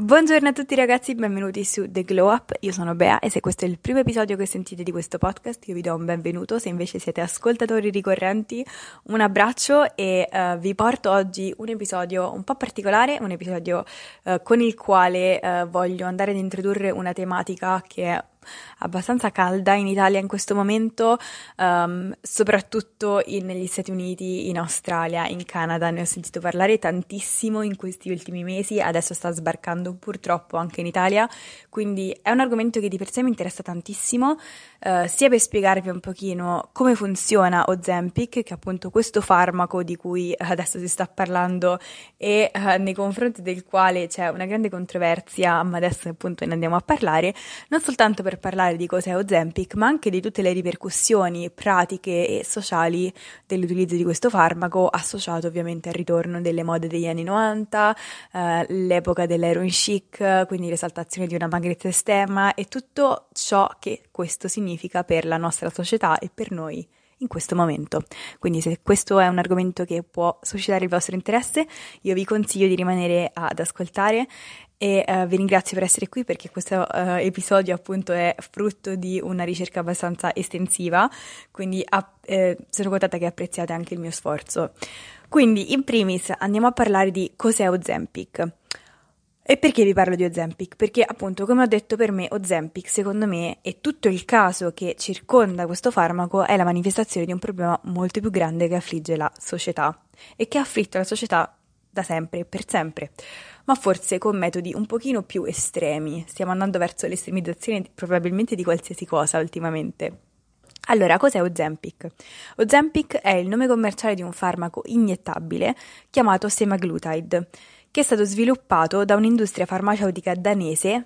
Buongiorno a tutti ragazzi, benvenuti su The Glow Up, io sono Bea e se questo è il primo episodio che sentite di questo podcast io vi do un benvenuto, se invece siete ascoltatori ricorrenti un abbraccio e uh, vi porto oggi un episodio un po' particolare, un episodio uh, con il quale uh, voglio andare ad introdurre una tematica che è abbastanza calda in Italia in questo momento, um, soprattutto in, negli Stati Uniti, in Australia, in Canada. Ne ho sentito parlare tantissimo in questi ultimi mesi, adesso sta sbarcando purtroppo anche in Italia, quindi è un argomento che di per sé mi interessa tantissimo, uh, sia per spiegarvi un pochino come funziona Ozempic, che è appunto questo farmaco di cui adesso si sta parlando e uh, nei confronti del quale c'è una grande controversia, ma adesso appunto ne andiamo a parlare, non soltanto per parlare di cos'è Ozempic, ma anche di tutte le ripercussioni pratiche e sociali dell'utilizzo di questo farmaco, associato ovviamente al ritorno delle mode degli anni 90, eh, l'epoca dell'heroin chic, quindi l'esaltazione di una magrezza estrema e tutto ciò che questo significa per la nostra società e per noi in questo momento. Quindi se questo è un argomento che può suscitare il vostro interesse, io vi consiglio di rimanere ad ascoltare e uh, vi ringrazio per essere qui perché questo uh, episodio appunto è frutto di una ricerca abbastanza estensiva, quindi app- eh, sono contenta che apprezziate anche il mio sforzo. Quindi in primis andiamo a parlare di cos'è Ozempic. E perché vi parlo di Ozempic? Perché appunto, come ho detto, per me Ozempic, secondo me, e tutto il caso che circonda questo farmaco è la manifestazione di un problema molto più grande che affligge la società e che ha afflitto la società da sempre, per sempre ma forse con metodi un pochino più estremi. Stiamo andando verso l'estremizzazione probabilmente di qualsiasi cosa ultimamente. Allora, cos'è Ozempic? Ozempic è il nome commerciale di un farmaco iniettabile chiamato semaglutide, che è stato sviluppato da un'industria farmaceutica danese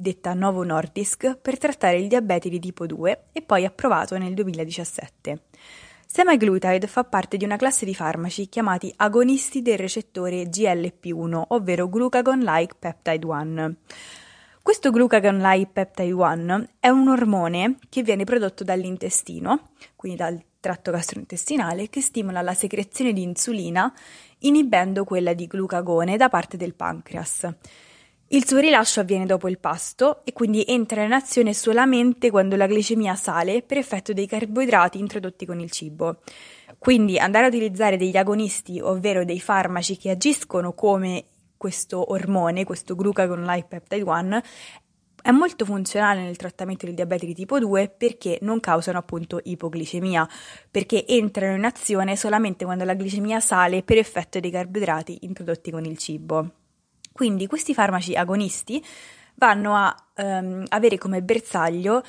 detta Novo Nordisk per trattare il diabete di tipo 2 e poi approvato nel 2017. Semaglutide fa parte di una classe di farmaci chiamati agonisti del recettore GLP-1, ovvero Glucagon-like peptide 1. Questo glucagon-like peptide 1 è un ormone che viene prodotto dall'intestino, quindi dal tratto gastrointestinale, che stimola la secrezione di insulina inibendo quella di glucagone da parte del pancreas. Il suo rilascio avviene dopo il pasto e quindi entra in azione solamente quando la glicemia sale per effetto dei carboidrati introdotti con il cibo. Quindi andare a utilizzare degli agonisti, ovvero dei farmaci che agiscono come questo ormone, questo glucagon-like peptide 1, è molto funzionale nel trattamento del diabete di tipo 2 perché non causano appunto ipoglicemia, perché entrano in azione solamente quando la glicemia sale per effetto dei carboidrati introdotti con il cibo. Quindi questi farmaci agonisti vanno a um, avere come bersaglio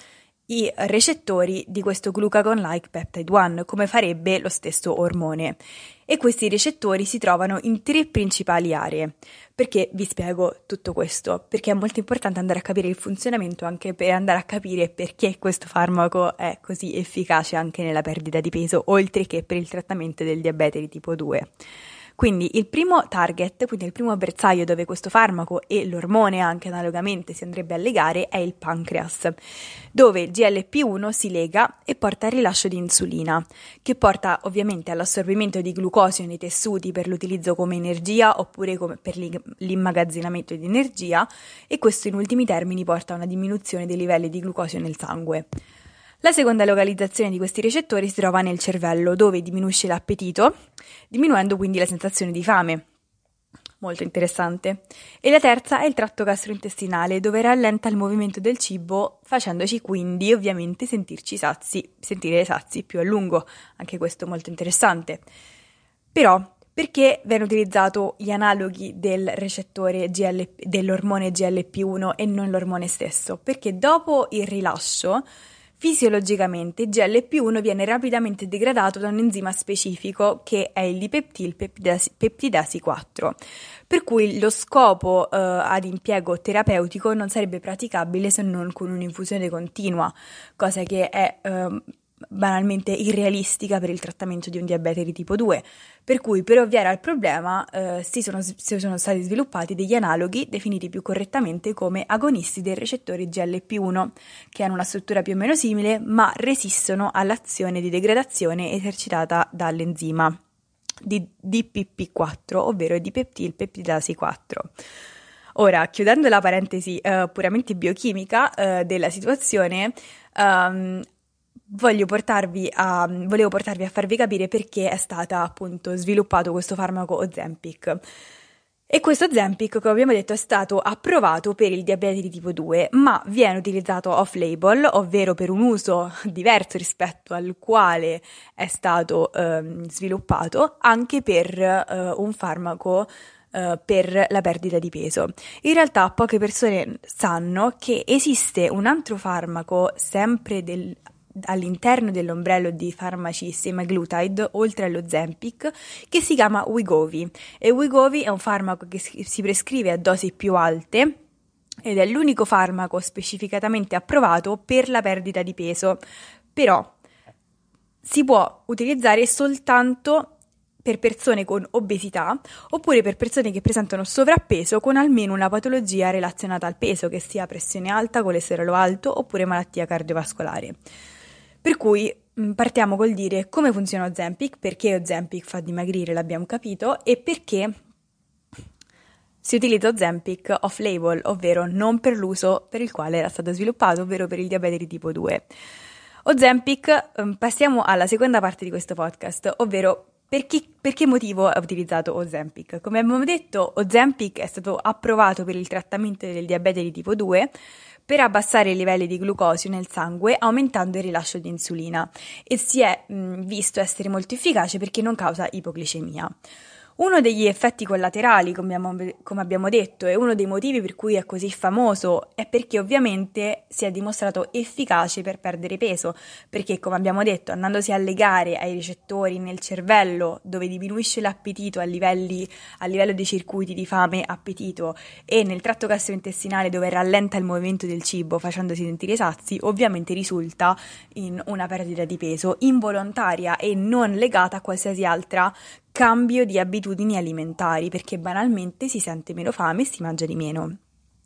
i recettori di questo glucagon-like peptide 1, come farebbe lo stesso ormone. E questi recettori si trovano in tre principali aree. Perché vi spiego tutto questo? Perché è molto importante andare a capire il funzionamento anche per andare a capire perché questo farmaco è così efficace anche nella perdita di peso, oltre che per il trattamento del diabete di tipo 2. Quindi il primo target, quindi il primo bersaglio dove questo farmaco e l'ormone anche analogamente si andrebbe a legare è il pancreas, dove il GLP-1 si lega e porta al rilascio di insulina, che porta ovviamente all'assorbimento di glucosio nei tessuti per l'utilizzo come energia oppure come per l'immagazzinamento di energia e questo in ultimi termini porta a una diminuzione dei livelli di glucosio nel sangue. La seconda localizzazione di questi recettori si trova nel cervello, dove diminuisce l'appetito, diminuendo quindi la sensazione di fame. Molto interessante. E la terza è il tratto gastrointestinale, dove rallenta il movimento del cibo, facendoci quindi ovviamente sentirci sazi, sentire sazi più a lungo. Anche questo molto interessante. Però, perché viene utilizzato gli analoghi del recettore GL, dell'ormone GLP1 e non l'ormone stesso? Perché dopo il rilascio Fisiologicamente il GLP-1 viene rapidamente degradato da un enzima specifico che è il dipeptil peptidasi 4, per cui lo scopo eh, ad impiego terapeutico non sarebbe praticabile se non con un'infusione continua, cosa che è eh, banalmente irrealistica per il trattamento di un diabete di tipo 2, per cui per ovviare al problema eh, si, sono, si, sono, stati sviluppati degli analoghi definiti più correttamente come agonisti dei recettori GLP1, che hanno una struttura più o meno simile ma resistono all'azione di degradazione esercitata dall'enzima di DPP4, ovvero di peptilpeptidasi 4. Ora, chiudendo la parentesi eh, puramente biochimica eh, della situazione, um, portarvi a, volevo portarvi a farvi capire perché è stato appunto sviluppato questo farmaco Ozempic. E questo Ozempic, come abbiamo detto, è stato approvato per il diabete di tipo 2, ma viene utilizzato off-label, ovvero per un uso diverso rispetto al quale è stato eh, sviluppato, anche per eh, un farmaco Uh, per la perdita di peso. In realtà poche persone sanno che esiste un altro farmaco sempre del, all'interno dell'ombrello di farmaci semaglutide, oltre allo Zempic, che si chiama Wigovi. E Wigovi è un farmaco che si prescrive a dosi più alte ed è l'unico farmaco specificatamente approvato per la perdita di peso. Però si può utilizzare soltanto per persone con obesità oppure per persone che presentano sovrappeso con almeno una patologia relazionata al peso, che sia pressione alta, colesterolo alto oppure malattia cardiovascolare. Per cui mm, partiamo col dire come funziona Ozempic, perché Ozempic fa dimagrire, l'abbiamo capito, e perché si utilizza Ozempic off-label, ovvero non per l'uso per il quale era stato sviluppato, ovvero per il diabete di tipo 2. Ozempic, mm, passiamo alla seconda parte di questo podcast, ovvero per, chi, per che motivo ha utilizzato Ozempic? Come abbiamo detto, Ozempic è stato approvato per il trattamento del diabete di tipo 2 per abbassare i livelli di glucosio nel sangue aumentando il rilascio di insulina e si è mh, visto essere molto efficace perché non causa ipoglicemia. Uno degli effetti collaterali, come abbiamo, come abbiamo, detto, e uno dei motivi per cui è così famoso è perché ovviamente si è dimostrato efficace per perdere peso, perché come abbiamo detto, andandosi a legare ai ricettori nel cervello dove diminuisce l'appetito a, livelli, a livello dei circuiti di fame-appetito e nel tratto gastrointestinale dove rallenta il movimento del cibo facendosi sentire sazi, ovviamente risulta in una perdita di peso involontaria e non legata a qualsiasi altra cambio di abitudini alimentari perché banalmente si sente meno fame e si mangia di meno.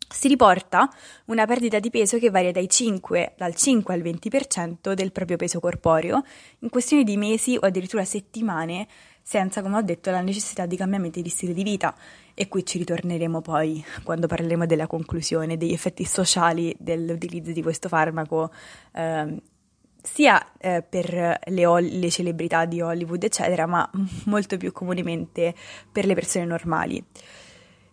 Si riporta una perdita di peso che varia 5, dal 5 al 20% del proprio peso corporeo in questione di mesi o addirittura settimane senza, come ho detto, la necessità di cambiamenti di stile di vita. E qui ci ritorneremo poi quando parleremo della conclusione, degli effetti sociali dell'utilizzo di questo farmaco eh, sia eh, per le, le, celebrità di Hollywood, eccetera, ma molto più comunemente per le persone normali.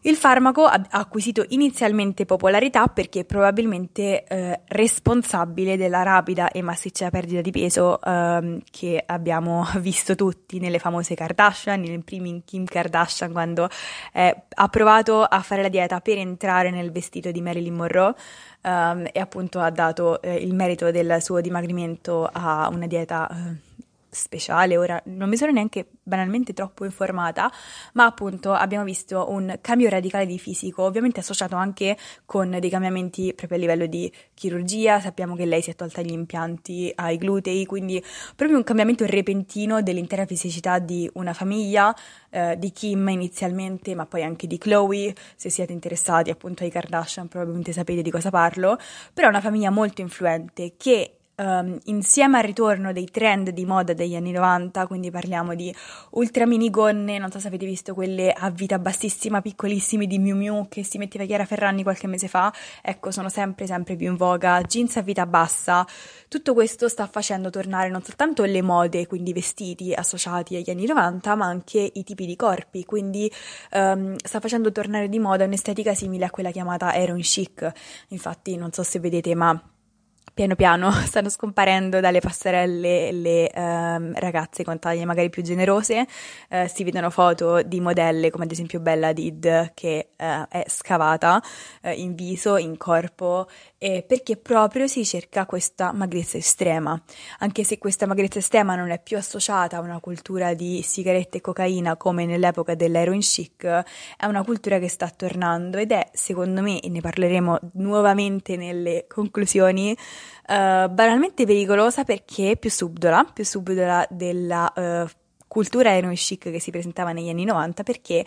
Il farmaco ha acquisito inizialmente popolarità perché è probabilmente eh, responsabile della rapida e massiccia perdita di peso eh, che abbiamo visto tutti nelle famose Kardashian, in primi Kim Kardashian quando eh, ha provato a fare la dieta per entrare nel vestito di Marilyn Monroe um, e appunto ha dato eh, il merito del suo dimagrimento a una dieta eh, speciale, ora non mi sono neanche banalmente troppo informata, ma appunto abbiamo visto un cambio radicale di fisico, ovviamente associato anche con dei cambiamenti proprio a livello di chirurgia, sappiamo che lei si è tolta gli impianti ai glutei, quindi proprio un cambiamento repentino dell'intera fisicità di una famiglia, eh, di Kim inizialmente, ma poi anche di Chloe, se siete interessati appunto ai Kardashian probabilmente sapete di cosa parlo, però una famiglia molto influente che um, insieme al ritorno dei trend di moda degli anni 90, quindi parliamo di ultra minigonne, non so se avete visto quelle a vita bassissima, piccolissime di Miu Miu che si metteva Chiara Ferragni qualche mese fa, ecco, sono sempre sempre più in voga, jeans a vita bassa, tutto questo sta facendo tornare non soltanto le mode, quindi i vestiti associati agli anni 90, ma anche i tipi di corpi, quindi um, sta facendo tornare di moda un'estetica simile a quella chiamata Aeron Chic, infatti non so se vedete ma piano piano stanno scomparendo dalle passerelle le um, ragazze con taglie magari più generose, uh, si vedono foto di modelle come ad esempio Bella Did che uh, è scavata uh, in viso, in corpo eh, perché proprio si cerca questa magrezza estrema, anche se questa magrezza estrema non è più associata a una cultura di sigarette e cocaina come nell'epoca dell'heroin chic, è una cultura che sta tornando ed è, secondo me, e ne parleremo nuovamente nelle conclusioni, uh, banalmente pericolosa perché è più subdola, più subdola della uh, cultura heroin chic che si presentava negli anni 90 perché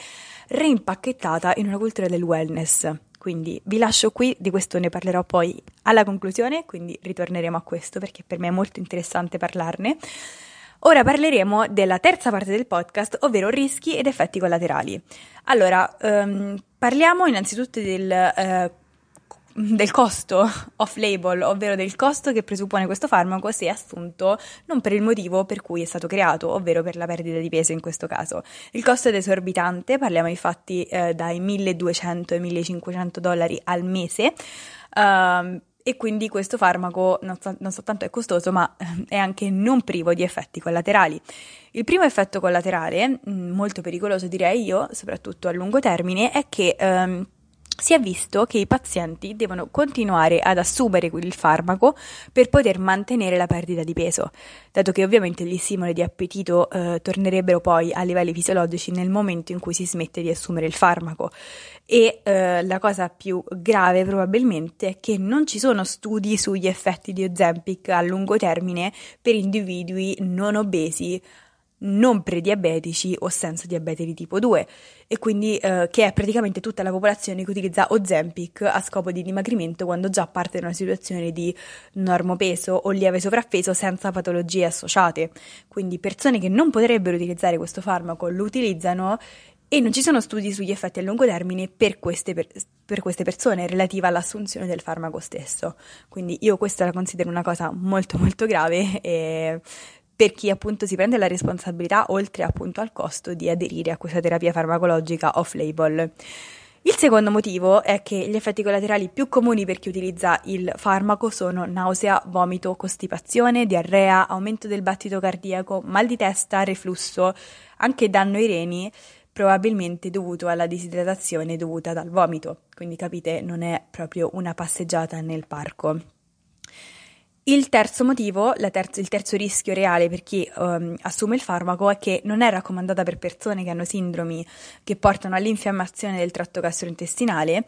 reimpacchettata in una cultura del wellness quindi vi lascio qui, di questo ne parlerò poi alla conclusione, quindi ritorneremo a questo perché per me è molto interessante parlarne. Ora parleremo della terza parte del podcast, ovvero rischi ed effetti collaterali. Allora, um, parliamo innanzitutto del uh, del costo off-label, ovvero del costo che presuppone questo farmaco se assunto non per il motivo per cui è stato creato, ovvero per la perdita di peso in questo caso. Il costo è esorbitante, parliamo infatti eh, dai 1200 ai 1500 dollari al mese. Uh, e quindi questo farmaco non, so, non, soltanto è costoso, ma eh, è anche non privo di effetti collaterali. Il primo effetto collaterale, mm, molto pericoloso direi io, soprattutto a lungo termine, è che um, si è visto che i pazienti devono continuare ad assumere il farmaco per poter mantenere la perdita di peso, dato che ovviamente gli stimoli di appetito eh, tornerebbero poi a livelli fisiologici nel momento in cui si smette di assumere il farmaco. E eh, la cosa più grave probabilmente è che non ci sono studi sugli effetti di Ozempic a lungo termine per individui non obesi non prediabetici o senza diabete di tipo 2 e quindi eh, che è praticamente tutta la popolazione che utilizza Ozempic a scopo di dimagrimento quando già parte da una situazione di normopeso o lieve sovrappeso senza patologie associate. Quindi persone che non potrebbero utilizzare questo farmaco lo utilizzano e non ci sono studi sugli effetti a lungo termine per queste, per, per queste persone relativa all'assunzione del farmaco stesso. Quindi io questa la considero una cosa molto molto grave e per chi appunto si prende la responsabilità oltre appunto al costo di aderire a questa terapia farmacologica off-label. Il secondo motivo è che gli effetti collaterali più comuni per chi utilizza il farmaco sono nausea, vomito, costipazione, diarrea, aumento del battito cardiaco, mal di testa, reflusso, anche danno ai reni, probabilmente dovuto alla disidratazione dovuta dal vomito. Quindi capite, non è proprio una passeggiata nel parco. Il terzo motivo, terzo, il terzo rischio reale per chi um, assume il farmaco è che non è raccomandata per persone che hanno sindromi che portano all'infiammazione del tratto gastrointestinale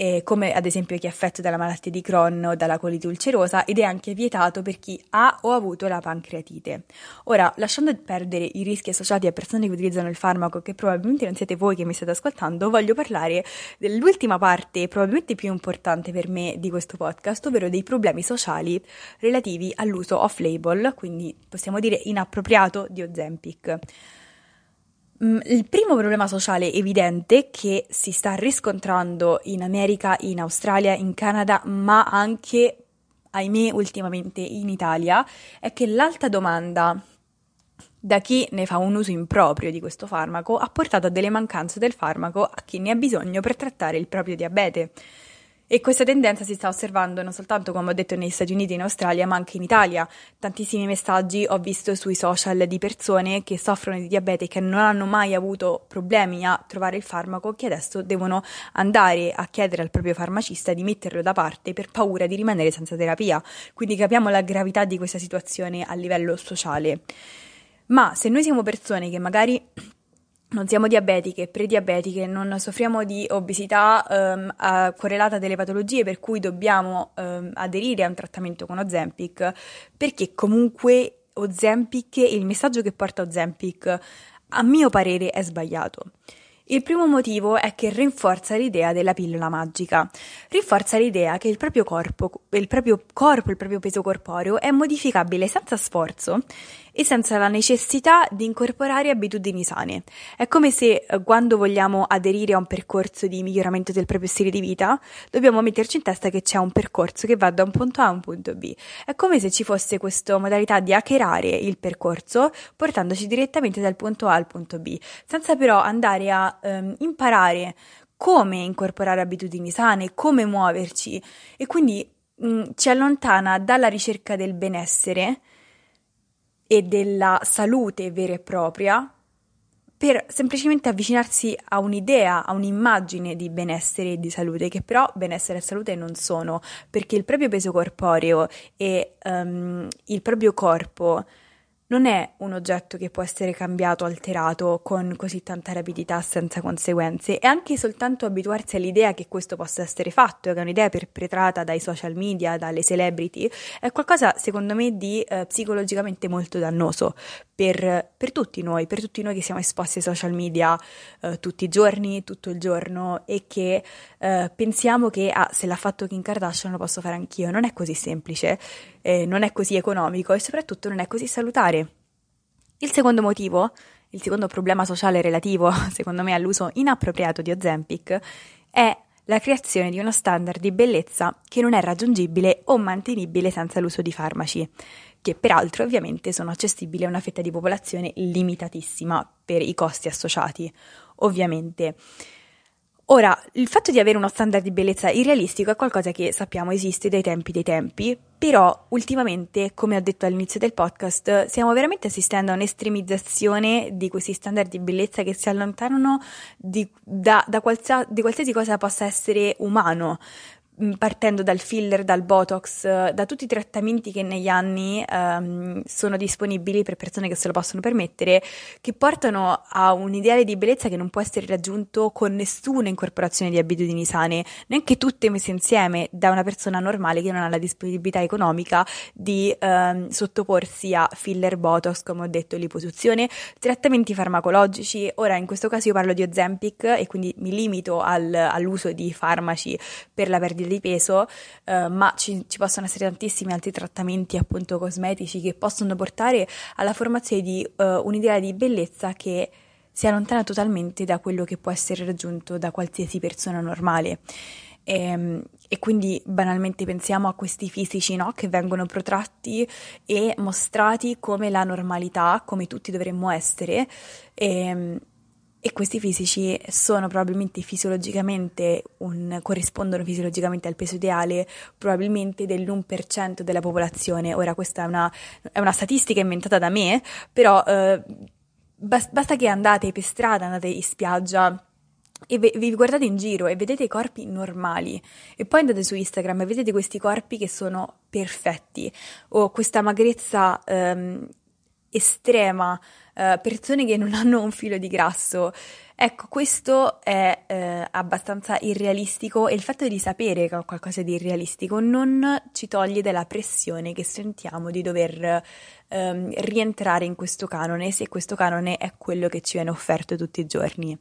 eh, come ad esempio chi è affetto dalla malattia di Crohn o dalla colite ulcerosa ed è anche vietato per chi ha o ha avuto la pancreatite. Ora, lasciando perdere i rischi associati a persone che utilizzano il farmaco, che probabilmente non siete voi che mi state ascoltando, voglio parlare dell'ultima parte, probabilmente più importante per me di questo podcast, ovvero dei problemi sociali relativi all'uso off-label, quindi possiamo dire inappropriato di Ozempic. Mm, il primo problema sociale evidente che si sta riscontrando in America, in Australia, in Canada, ma anche, ahimè, ultimamente in Italia, è che l'alta domanda da chi ne fa un uso improprio di questo farmaco ha portato a delle mancanze del farmaco a chi ne ha bisogno per trattare il proprio diabete. E questa tendenza si sta osservando non soltanto, come ho detto, negli Stati Uniti e in Australia, ma anche in Italia. Tantissimi messaggi ho visto sui social di persone che soffrono di diabete e che non hanno mai avuto problemi a trovare il farmaco, che adesso devono andare a chiedere al proprio farmacista di metterlo da parte per paura di rimanere senza terapia. Quindi capiamo la gravità di questa situazione a livello sociale. Ma se noi siamo persone che magari non siamo diabetiche, prediabetiche, non soffriamo di obesità um, a, correlata a delle patologie per cui dobbiamo um, aderire a un trattamento con Ozempic, perché comunque Ozempic, il messaggio che porta Ozempic, a mio parere è sbagliato. Il primo motivo è che rinforza l'idea della pillola magica. Rinforza l'idea che il proprio corpo, il proprio corpo, il proprio peso corporeo è modificabile senza sforzo e senza la necessità di incorporare abitudini sane. È come se eh, quando vogliamo aderire a un percorso di miglioramento del proprio stile di vita, dobbiamo metterci in testa che c'è un percorso che va da un punto A a un punto B. È come se ci fosse questa modalità di hackerare il percorso portandoci direttamente dal punto A al punto B, senza però andare a ehm, imparare come incorporare abitudini sane, come muoverci e quindi mh, ci allontana dalla ricerca del benessere e della salute vera e propria per semplicemente avvicinarsi a un'idea, a un'immagine di benessere e di salute, che però benessere e salute non sono, perché il proprio peso corporeo e um, il proprio corpo non è un oggetto che può essere cambiato, alterato con così tanta rapidità senza conseguenze e anche soltanto abituarsi all'idea che questo possa essere fatto, che è un'idea perpetrata dai social media, dalle celebrity, è qualcosa secondo me di eh, psicologicamente molto dannoso per, per, tutti noi, per tutti noi che siamo esposti ai social media eh, tutti i giorni, tutto il giorno e che eh, pensiamo che ah, se l'ha fatto Kim Kardashian lo posso fare anch'io. Non è così semplice, eh, non è così economico e soprattutto non è così salutare. Il secondo motivo, il secondo problema sociale relativo, secondo me, all'uso inappropriato di Ozempic è la creazione di uno standard di bellezza che non è raggiungibile o mantenibile senza l'uso di farmaci, che peraltro ovviamente sono accessibili a una fetta di popolazione limitatissima per i costi associati. Ovviamente Ora, il fatto di avere uno standard di bellezza irrealistico è qualcosa che sappiamo esiste dai tempi dei tempi, però ultimamente, come ho detto all'inizio del podcast, stiamo veramente assistendo a un'estremizzazione di questi standard di bellezza che si allontanano di, da, da qualsia, di qualsiasi cosa possa essere umano. Mm, partendo dal filler, dal botox, da tutti i trattamenti che negli anni um, sono disponibili per persone che se lo possono permettere, che portano a un ideale di bellezza che non può essere raggiunto con nessuna incorporazione di abitudini sane, neanche tutte messe insieme da una persona normale che non ha la disponibilità economica di um, sottoporsi a filler, botox, come ho detto, liposuzione, trattamenti farmacologici. Ora, in questo caso io parlo di Ozempic e quindi mi limito al, all'uso di farmaci per la perdita di peso, eh, ma ci, ci, possono essere tantissimi altri trattamenti appunto cosmetici che possono portare alla formazione di uh, un'idea di bellezza che si allontana totalmente da quello che può essere raggiunto da qualsiasi persona normale. E, ehm, e, quindi banalmente pensiamo a questi fisici no? che vengono protratti e mostrati come la normalità, come tutti dovremmo essere. E, ehm, e questi fisici sono probabilmente fisiologicamente un, corrispondono fisiologicamente al peso ideale probabilmente dell'1% della popolazione. Ora questa è una, è una statistica inventata da me, però eh, basta che andate per strada, andate in spiaggia e vi guardate in giro e vedete i corpi normali e poi andate su Instagram e vedete questi corpi che sono perfetti o questa magrezza ehm, estrema eh, persone che non hanno un filo di grasso. Ecco, questo è eh, abbastanza irrealistico e il fatto di sapere che ho qualcosa di irrealistico non ci toglie dalla pressione che sentiamo di dover ehm, rientrare in questo canone se questo canone è quello che ci viene offerto tutti i giorni.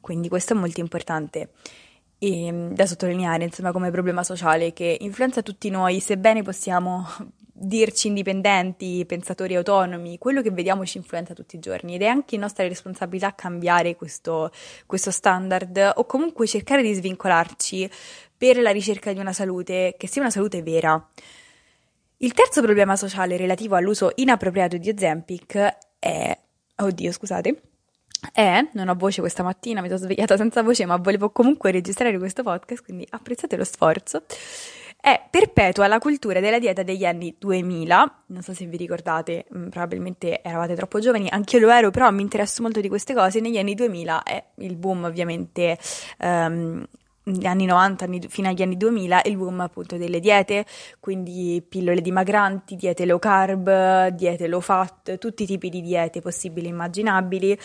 Quindi questo è molto importante e ehm, da sottolineare, insomma, come problema sociale che influenza tutti noi, sebbene possiamo dirci indipendenti, pensatori autonomi, quello che vediamo ci influenza tutti i giorni ed è anche nostra responsabilità cambiare questo, questo standard o comunque cercare di svincolarci per la ricerca di una salute che sia una salute vera. Il terzo problema sociale relativo all'uso inappropriato di Ozempic è... Oddio, scusate. È, non ho voce questa mattina, mi sono svegliata senza voce, ma volevo comunque registrare questo podcast, quindi apprezzate lo sforzo è perpetua la cultura della dieta degli anni 2000, non so se vi ricordate, mm, probabilmente eravate troppo giovani, anche io lo ero, però mi interesso molto di queste cose, negli anni 2000 è il boom ovviamente um, anni 90 anni, fino agli anni 2000 il boom appunto delle diete, quindi pillole dimagranti, diete low carb, diete low fat, tutti i tipi di diete possibili e immaginabili.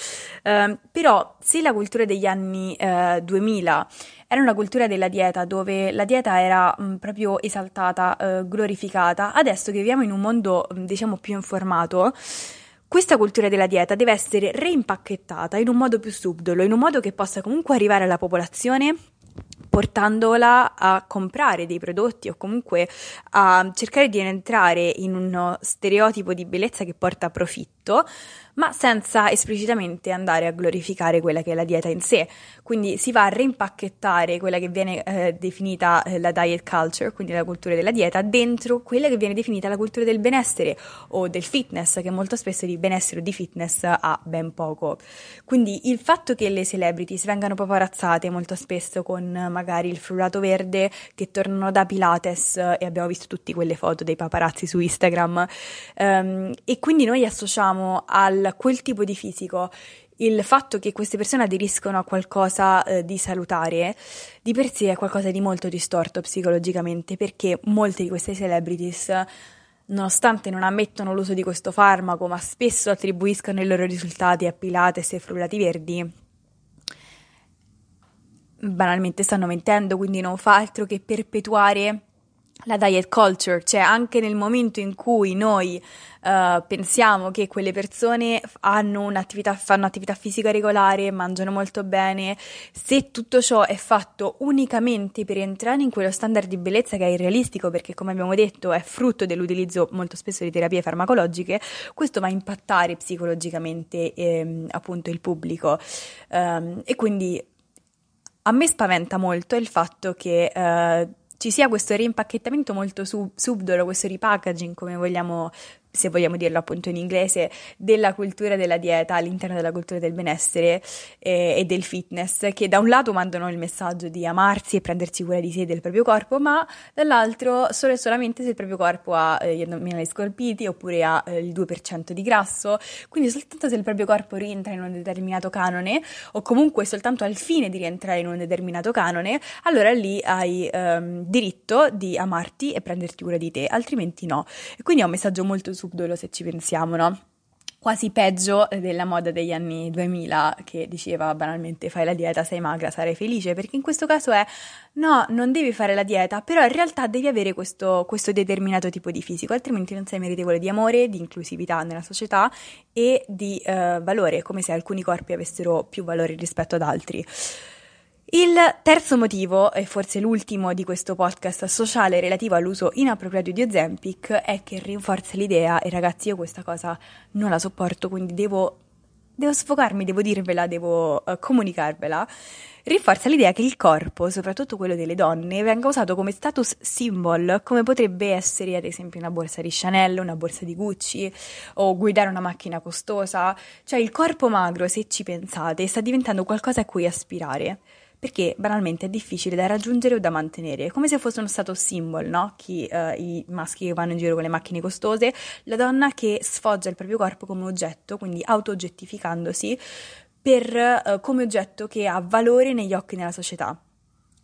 Eh, però se la cultura degli anni eh, 2000 era una cultura della dieta dove la dieta era mh, proprio esaltata, eh, glorificata, adesso che viviamo in un mondo mh, diciamo più informato, questa cultura della dieta deve essere reimpacchettata in un modo più subdolo, in un modo che possa comunque arrivare alla popolazione portandola a comprare dei prodotti o comunque a cercare di entrare in uno stereotipo di bellezza che porta profitto, ma senza esplicitamente andare a glorificare quella che è la dieta in sé. Quindi si va a reimpacchettare quella che viene eh, definita eh, la diet culture, quindi la cultura della dieta, dentro quella che viene definita la cultura del benessere o del fitness, che molto spesso di benessere o di fitness ha ben poco. Quindi il fatto che le celebrities vengano paparazzate molto spesso con magari il frullato verde che tornano da Pilates e abbiamo visto tutte quelle foto dei paparazzi su Instagram um, e quindi noi associamo a quel tipo di fisico il fatto che queste persone aderiscono a qualcosa eh, di salutare di per sé è qualcosa di molto distorto psicologicamente perché molte di queste celebrities nonostante non ammettono l'uso di questo farmaco ma spesso attribuiscono i loro risultati a Pilates e frullati verdi banalmente stanno mentendo quindi non fa altro che perpetuare la diet culture, cioè anche nel momento in cui noi uh, pensiamo che quelle persone hanno un'attività, fanno attività fisica regolare, mangiano molto bene, se tutto ciò è fatto unicamente per entrare in quello standard di bellezza che è irrealistico, perché come abbiamo detto è frutto dell'utilizzo molto spesso di terapie farmacologiche, questo va a impattare psicologicamente ehm, appunto il pubblico. Um, e quindi a me spaventa molto il fatto che uh, ci sia questo rimpacchettamento molto sub- subdolo, questo repackaging, come vogliamo se vogliamo dirlo appunto in inglese, della cultura della dieta all'interno della cultura del benessere eh, e del fitness, che da un lato mandano il messaggio di amarsi e prendersi cura di sé e del proprio corpo, ma dall'altro solo e solamente se il proprio corpo ha eh, gli addominali scolpiti oppure ha eh, il 2% di grasso, quindi soltanto se il proprio corpo rientra in un determinato canone o comunque soltanto al fine di rientrare in un determinato canone, allora lì hai ehm, diritto di amarti e prenderti cura di te, altrimenti no. E quindi è un messaggio molto su subdolo se ci pensiamo, no? Quasi peggio della moda degli anni 2000 che diceva banalmente fai la dieta, sei magra, sarai felice, perché in questo caso è no, non devi fare la dieta, però in realtà devi avere questo, questo determinato tipo di fisico, altrimenti non sei meritevole di amore, di inclusività nella società e di uh, valore, come se alcuni corpi avessero più valore rispetto ad altri. Il terzo motivo, e forse l'ultimo di questo podcast sociale relativo all'uso inappropriato di Ozempic, è che rinforza l'idea, e ragazzi io questa cosa non la sopporto, quindi devo, devo sfogarmi, devo dirvela, devo uh, comunicarvela, rinforza l'idea che il corpo, soprattutto quello delle donne, venga usato come status symbol, come potrebbe essere ad esempio una borsa di Chanel, una borsa di Gucci o guidare una macchina costosa. Cioè il corpo magro, se ci pensate, sta diventando qualcosa a cui aspirare perché banalmente è difficile da raggiungere o da mantenere, come se fosse uno stato symbol, no? Chi, uh, I maschi che vanno in giro con le macchine costose, la donna che sfoggia il proprio corpo come oggetto, quindi auto-oggettificandosi, per, uh, come oggetto che ha valore negli occhi della società.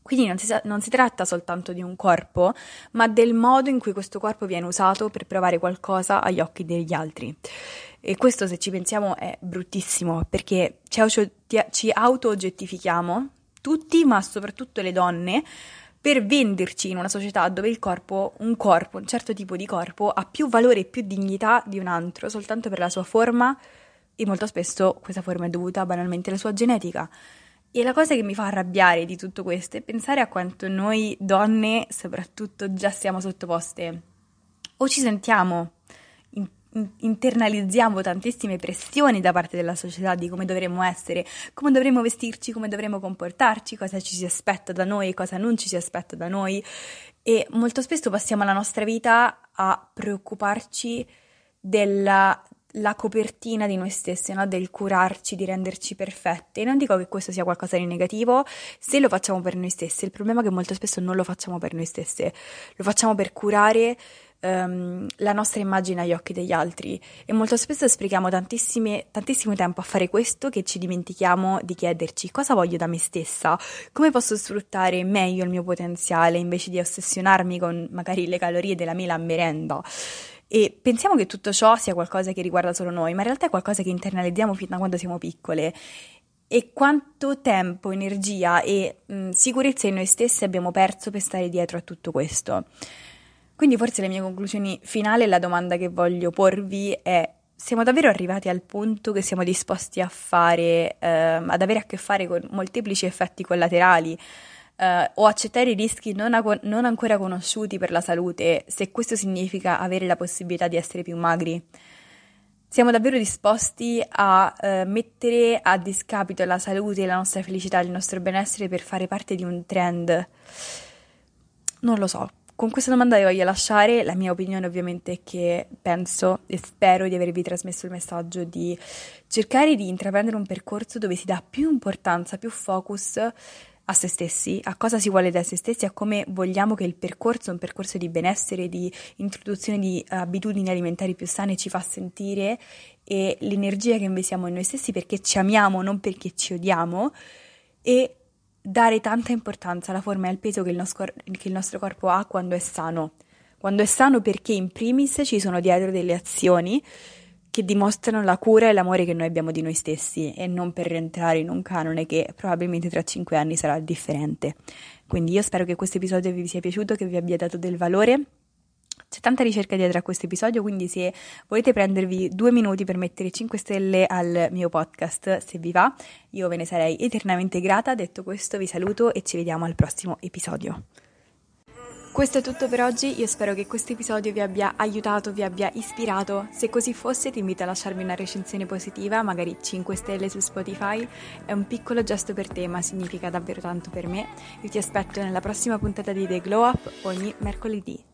Quindi non si, non si, tratta soltanto di un corpo, ma del modo in cui questo corpo viene usato per provare qualcosa agli occhi degli altri. E questo, se ci pensiamo, è bruttissimo perché ci auto-oggettifichiamo tutti, ma soprattutto le donne, per venderci in una società dove il corpo, un corpo, un certo tipo di corpo, ha più valore e più dignità di un altro soltanto per la sua forma e molto spesso questa forma è dovuta banalmente alla sua genetica. E la cosa che mi fa arrabbiare di tutto questo è pensare a quanto noi donne soprattutto già siamo sottoposte o ci sentiamo internalizziamo tantissime pressioni da parte della società di come dovremmo essere, come dovremmo vestirci, come dovremmo comportarci, cosa ci si aspetta da noi, cosa non ci si aspetta da noi e molto spesso passiamo la nostra vita a preoccuparci della copertina di noi stesse, no? del curarci, di renderci perfette. Non dico che questo sia qualcosa di negativo se lo facciamo per noi stesse. Il problema è che molto spesso non lo facciamo per noi stesse, lo facciamo per curare um, la nostra immagine agli occhi degli altri e molto spesso sprechiamo tantissimo tempo a fare questo che ci dimentichiamo di chiederci cosa voglio da me stessa, come posso sfruttare meglio il mio potenziale invece di ossessionarmi con magari le calorie della mela a merenda. E pensiamo che tutto ciò sia qualcosa che riguarda solo noi, ma in realtà è qualcosa che internalizziamo fin da quando siamo piccole e quanto tempo, energia e mh, sicurezza in noi stessi abbiamo perso per stare dietro a tutto questo. Quindi forse le mie conclusioni finali e la domanda che voglio porvi è siamo davvero arrivati al punto che siamo disposti a fare, eh, ad avere a che fare con molteplici effetti collaterali eh, o accettare i rischi non, a- non, ancora conosciuti per la salute se questo significa avere la possibilità di essere più magri? Siamo davvero disposti a eh, mettere a discapito la salute, la nostra felicità, il nostro benessere per fare parte di un trend? Non lo so, con questa domanda vi voglio lasciare, la mia opinione ovviamente è che penso e spero di avervi trasmesso il messaggio di cercare di intraprendere un percorso dove si dà più importanza, più focus a se stessi, a cosa si vuole da se stessi, a come vogliamo che il percorso, un percorso di benessere, di introduzione di abitudini alimentari più sane ci fa sentire e l'energia che investiamo in noi stessi perché ci amiamo, non perché ci odiamo e dare tanta importanza alla forma e al peso che il, nostro, che il nostro corpo ha quando è sano. Quando è sano perché in primis ci sono dietro delle azioni che dimostrano la cura e l'amore che noi abbiamo di noi stessi e non per rientrare in un canone che probabilmente tra cinque anni sarà differente. Quindi io spero che questo episodio vi sia piaciuto, che vi abbia dato del valore. C'è tanta ricerca dietro a questo episodio, quindi se volete prendervi due minuti per mettere 5 stelle al mio podcast, se vi va, io ve ne sarei eternamente grata. Detto questo, vi saluto e ci vediamo al prossimo episodio. Questo è tutto per oggi, io spero che questo episodio vi abbia aiutato, vi abbia ispirato. Se così fosse ti invito a lasciarmi una recensione positiva, magari 5 stelle su Spotify. È un piccolo gesto per te, ma significa davvero tanto per me. Io ti aspetto nella prossima puntata di The Glow Up ogni mercoledì.